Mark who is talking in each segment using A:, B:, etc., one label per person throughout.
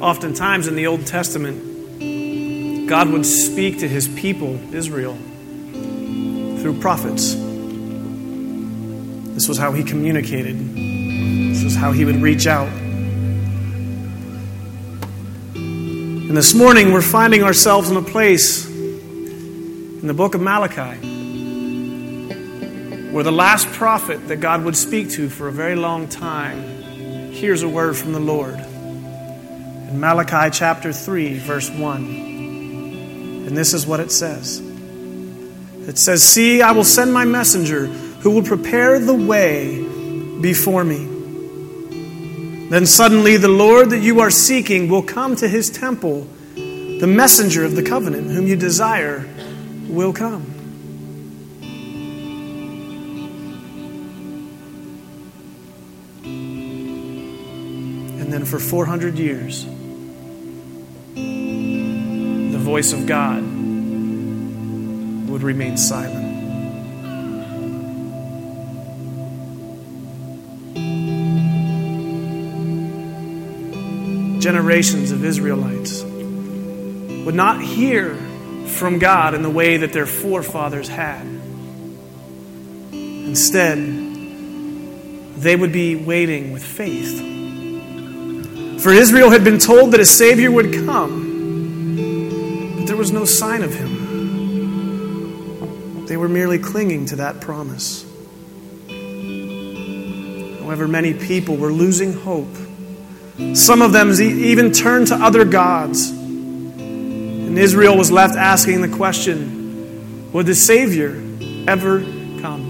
A: Oftentimes in the Old Testament, God would speak to his people, Israel, through prophets. This was how he communicated, this was how he would reach out. And this morning, we're finding ourselves in a place in the book of Malachi where the last prophet that God would speak to for a very long time hears a word from the Lord. In Malachi chapter 3, verse 1. And this is what it says it says, See, I will send my messenger who will prepare the way before me. Then suddenly the Lord that you are seeking will come to his temple. The messenger of the covenant, whom you desire, will come. And then for 400 years, voice of God would remain silent. Generations of Israelites would not hear from God in the way that their forefathers had. Instead, they would be waiting with faith. For Israel had been told that a Savior would come, there was no sign of him. They were merely clinging to that promise. However, many people were losing hope. Some of them even turned to other gods. And Israel was left asking the question Would the Savior ever come?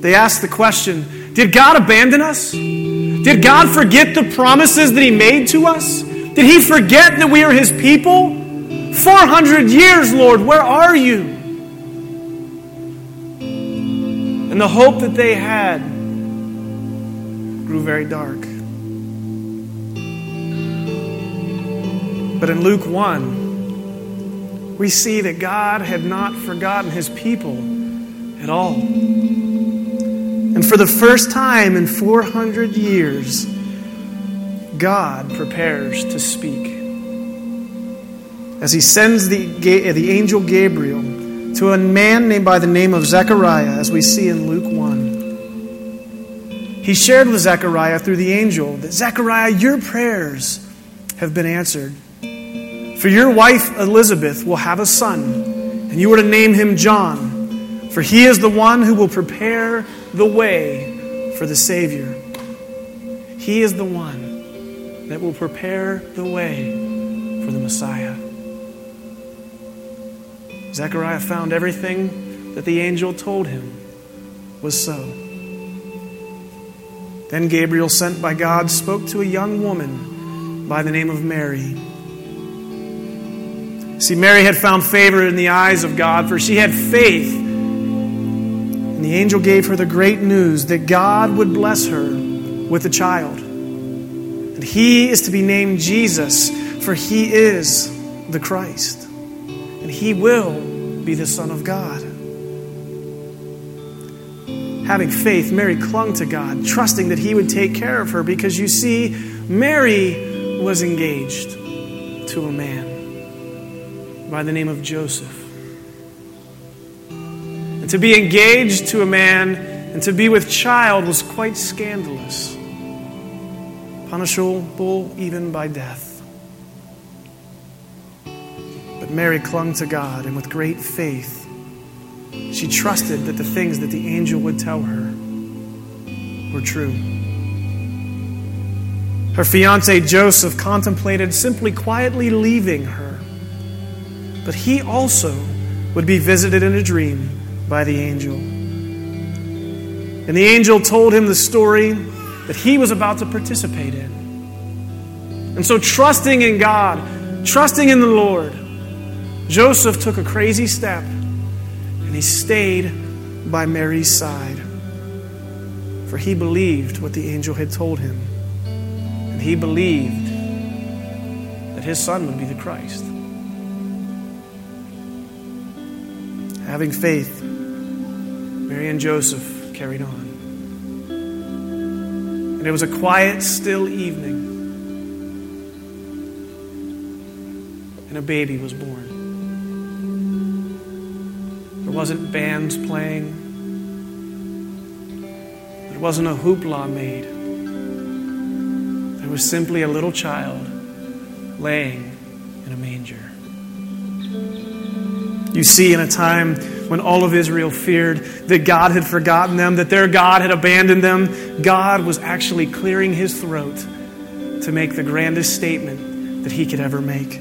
A: They asked the question Did God abandon us? Did God forget the promises that He made to us? Did He forget that we are His people? 400 years, Lord, where are you? And the hope that they had grew very dark. But in Luke 1, we see that God had not forgotten His people at all. And for the first time in 400 years, God prepares to speak. As he sends the, the angel Gabriel to a man named by the name of Zechariah, as we see in Luke 1. He shared with Zechariah through the angel that Zechariah, your prayers have been answered. For your wife Elizabeth will have a son, and you are to name him John. For he is the one who will prepare the way for the Savior. He is the one that will prepare the way for the Messiah. Zechariah found everything that the angel told him was so. Then Gabriel, sent by God, spoke to a young woman by the name of Mary. See, Mary had found favor in the eyes of God, for she had faith and the angel gave her the great news that God would bless her with a child. And he is to be named Jesus, for he is the Christ. And he will be the Son of God. Having faith, Mary clung to God, trusting that he would take care of her because you see, Mary was engaged to a man by the name of Joseph. And to be engaged to a man and to be with child was quite scandalous, punishable even by death. But Mary clung to God, and with great faith, she trusted that the things that the angel would tell her were true. Her fiance Joseph contemplated simply quietly leaving her, but he also would be visited in a dream by the angel. And the angel told him the story that he was about to participate in. And so, trusting in God, trusting in the Lord, Joseph took a crazy step and he stayed by Mary's side. For he believed what the angel had told him. And he believed that his son would be the Christ. Having faith, Mary and Joseph carried on. And it was a quiet, still evening. And a baby was born. There wasn't bands playing, there wasn't a hoopla made. There was simply a little child laying in a manger. You see, in a time when all of Israel feared that God had forgotten them, that their God had abandoned them, God was actually clearing his throat to make the grandest statement that he could ever make.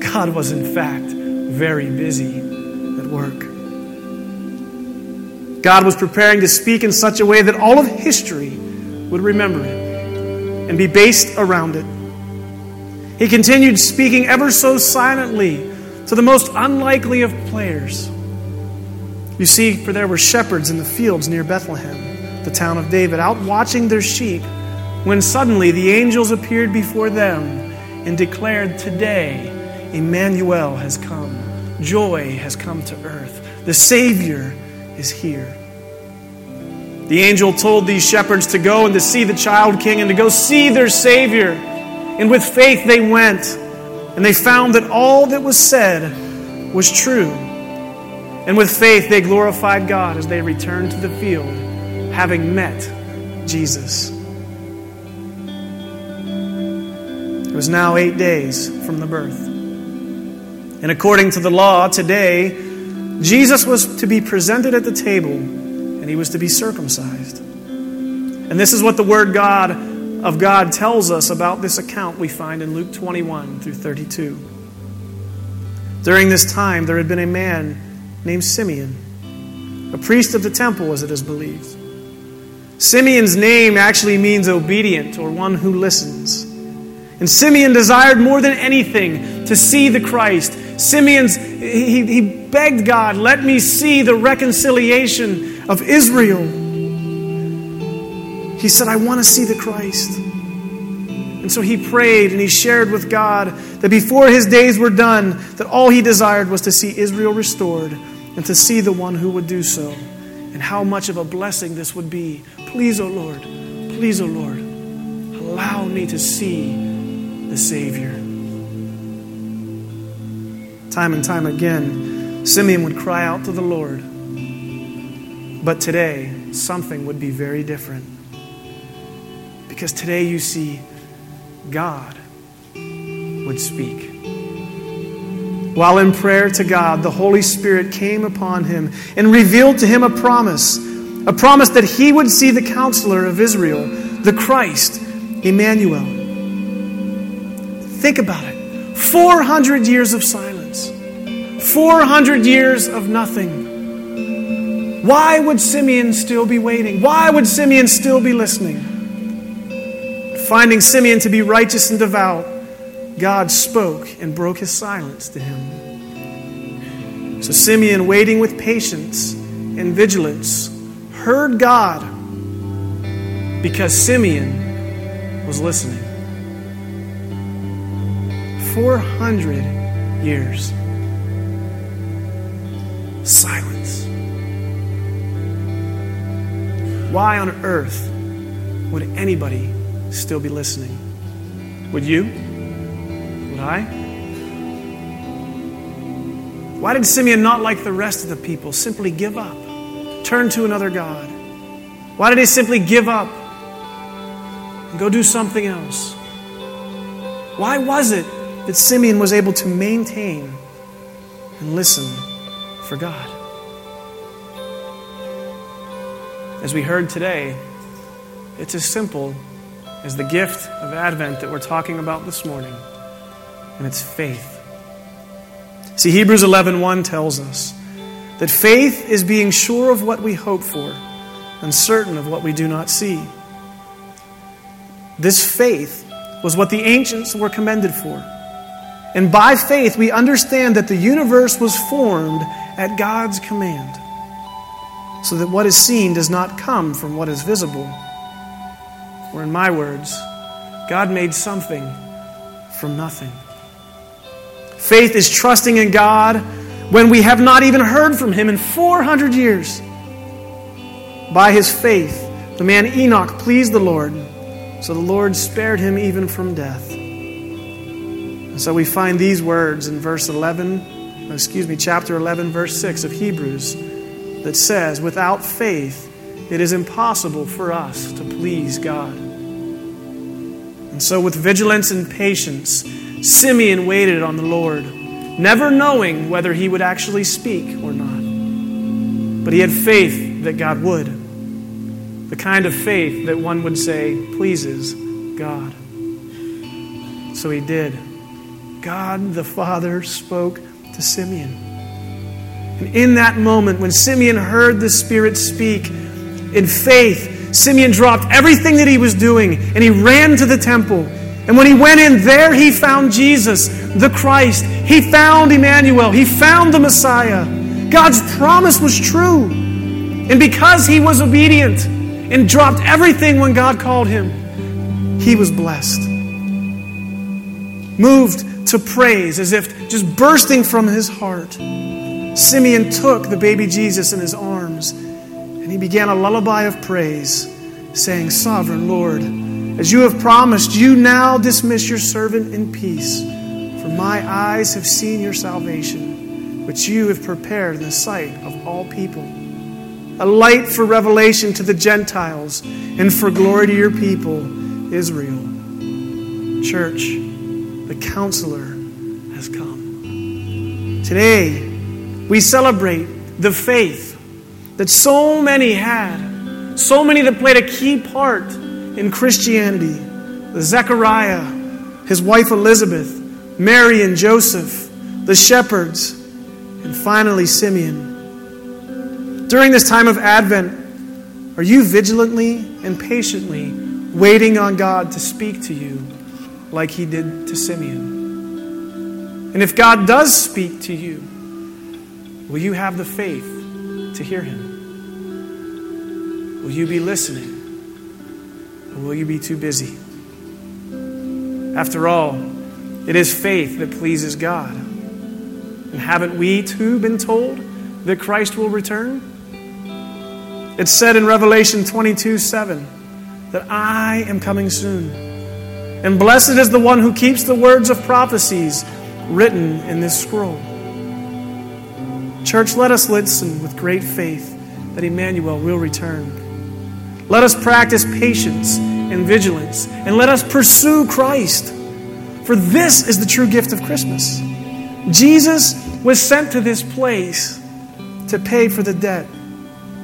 A: God was, in fact, very busy at work. God was preparing to speak in such a way that all of history would remember it and be based around it. He continued speaking ever so silently to the most unlikely of players. You see, for there were shepherds in the fields near Bethlehem, the town of David, out watching their sheep, when suddenly the angels appeared before them and declared, Today, Emmanuel has come. Joy has come to earth. The Savior is here. The angel told these shepherds to go and to see the child king and to go see their Savior. And with faith they went, and they found that all that was said was true. And with faith they glorified God as they returned to the field, having met Jesus. It was now eight days from the birth. And according to the law, today, Jesus was to be presented at the table and he was to be circumcised. And this is what the Word God of God tells us about this account we find in Luke 21 through 32. During this time, there had been a man named Simeon, a priest of the temple, as it is believed. Simeon's name actually means obedient or one who listens. And Simeon desired more than anything to see the Christ. Simeon's, he, he begged God, let me see the reconciliation of Israel. He said, I want to see the Christ. And so he prayed and he shared with God that before his days were done, that all he desired was to see Israel restored and to see the one who would do so. And how much of a blessing this would be. Please, O oh Lord, please, O oh Lord, allow me to see the Savior. Time and time again, Simeon would cry out to the Lord. But today, something would be very different. Because today you see, God would speak. While in prayer to God, the Holy Spirit came upon him and revealed to him a promise a promise that he would see the counselor of Israel, the Christ, Emmanuel. Think about it 400 years of silence, 400 years of nothing. Why would Simeon still be waiting? Why would Simeon still be listening? Finding Simeon to be righteous and devout, God spoke and broke his silence to him. So Simeon, waiting with patience and vigilance, heard God because Simeon was listening. 400 years. Silence. Why on earth would anybody still be listening? Would you? Would I? Why did Simeon not, like the rest of the people, simply give up, turn to another God? Why did he simply give up and go do something else? Why was it that Simeon was able to maintain and listen for God. As we heard today, it's as simple as the gift of Advent that we're talking about this morning, and it's faith. See, Hebrews 11:1 tells us that faith is being sure of what we hope for and certain of what we do not see. This faith was what the ancients were commended for. And by faith, we understand that the universe was formed at God's command, so that what is seen does not come from what is visible. Or, in my words, God made something from nothing. Faith is trusting in God when we have not even heard from Him in 400 years. By his faith, the man Enoch pleased the Lord, so the Lord spared him even from death. And So we find these words in verse 11, excuse me, chapter 11, verse 6 of Hebrews that says, Without faith, it is impossible for us to please God. And so, with vigilance and patience, Simeon waited on the Lord, never knowing whether he would actually speak or not. But he had faith that God would, the kind of faith that one would say pleases God. So he did. God the Father spoke to Simeon. And in that moment, when Simeon heard the Spirit speak in faith, Simeon dropped everything that he was doing and he ran to the temple. And when he went in there, he found Jesus, the Christ. He found Emmanuel. He found the Messiah. God's promise was true. And because he was obedient and dropped everything when God called him, he was blessed. Moved to praise as if just bursting from his heart. Simeon took the baby Jesus in his arms and he began a lullaby of praise, saying, Sovereign Lord, as you have promised, you now dismiss your servant in peace, for my eyes have seen your salvation, which you have prepared in the sight of all people. A light for revelation to the Gentiles and for glory to your people, Israel. Church, the counselor has come. Today, we celebrate the faith that so many had, so many that played a key part in Christianity. The Zechariah, his wife Elizabeth, Mary and Joseph, the shepherds, and finally Simeon. During this time of Advent, are you vigilantly and patiently waiting on God to speak to you? like he did to Simeon. And if God does speak to you, will you have the faith to hear him? Will you be listening? Or will you be too busy? After all, it is faith that pleases God. And haven't we too been told that Christ will return? It's said in Revelation 22 7 that I am coming soon. And blessed is the one who keeps the words of prophecies written in this scroll. Church, let us listen with great faith that Emmanuel will return. Let us practice patience and vigilance, and let us pursue Christ. For this is the true gift of Christmas. Jesus was sent to this place to pay for the debt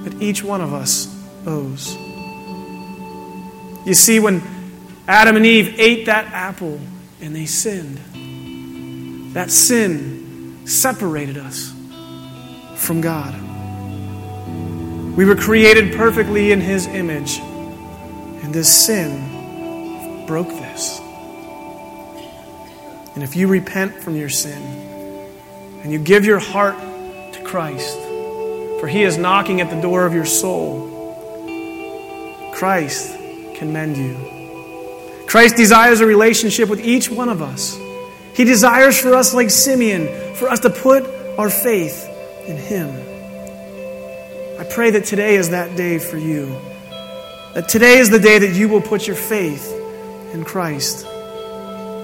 A: that each one of us owes. You see, when Adam and Eve ate that apple and they sinned. That sin separated us from God. We were created perfectly in His image, and this sin broke this. And if you repent from your sin and you give your heart to Christ, for He is knocking at the door of your soul, Christ can mend you. Christ desires a relationship with each one of us. He desires for us, like Simeon, for us to put our faith in Him. I pray that today is that day for you. That today is the day that you will put your faith in Christ.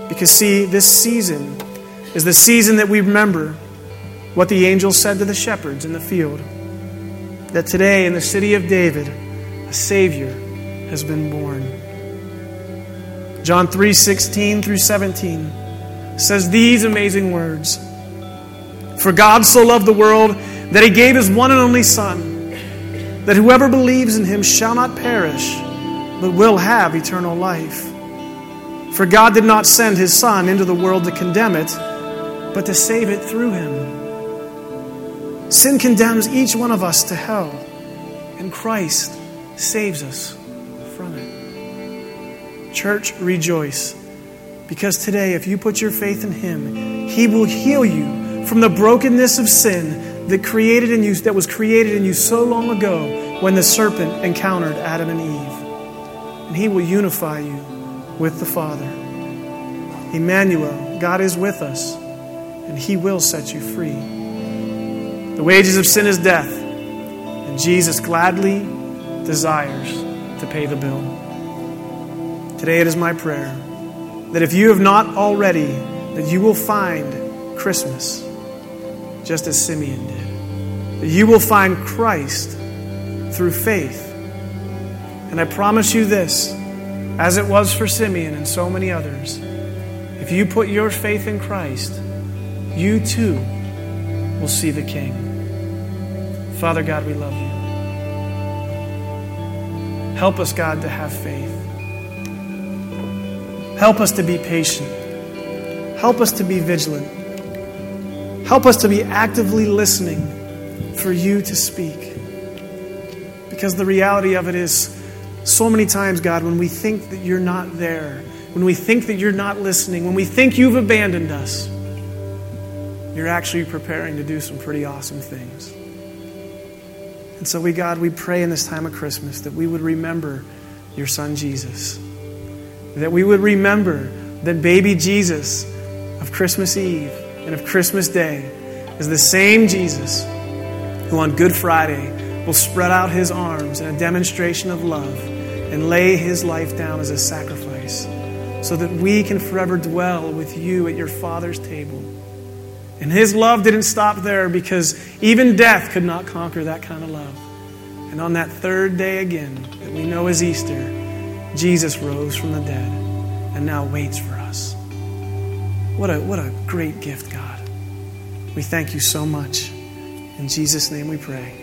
A: Because, see, this season is the season that we remember what the angel said to the shepherds in the field. That today, in the city of David, a Savior has been born. John 3 16 through 17 says these amazing words For God so loved the world that he gave his one and only Son, that whoever believes in him shall not perish, but will have eternal life. For God did not send his Son into the world to condemn it, but to save it through him. Sin condemns each one of us to hell, and Christ saves us from it. Church, rejoice. Because today, if you put your faith in Him, He will heal you from the brokenness of sin that created in you that was created in you so long ago when the serpent encountered Adam and Eve. And He will unify you with the Father. Emmanuel, God is with us, and He will set you free. The wages of sin is death, and Jesus gladly desires to pay the bill. Today it is my prayer that if you have not already that you will find Christmas just as Simeon did. You will find Christ through faith. And I promise you this, as it was for Simeon and so many others, if you put your faith in Christ, you too will see the King. Father God, we love you. Help us, God, to have faith. Help us to be patient. Help us to be vigilant. Help us to be actively listening for you to speak. Because the reality of it is, so many times, God, when we think that you're not there, when we think that you're not listening, when we think you've abandoned us, you're actually preparing to do some pretty awesome things. And so, we, God, we pray in this time of Christmas that we would remember your son Jesus. That we would remember that baby Jesus of Christmas Eve and of Christmas Day is the same Jesus who on Good Friday will spread out his arms in a demonstration of love and lay his life down as a sacrifice so that we can forever dwell with you at your Father's table. And his love didn't stop there because even death could not conquer that kind of love. And on that third day again, that we know as Easter, Jesus rose from the dead and now waits for us. What a, what a great gift, God. We thank you so much. In Jesus' name we pray.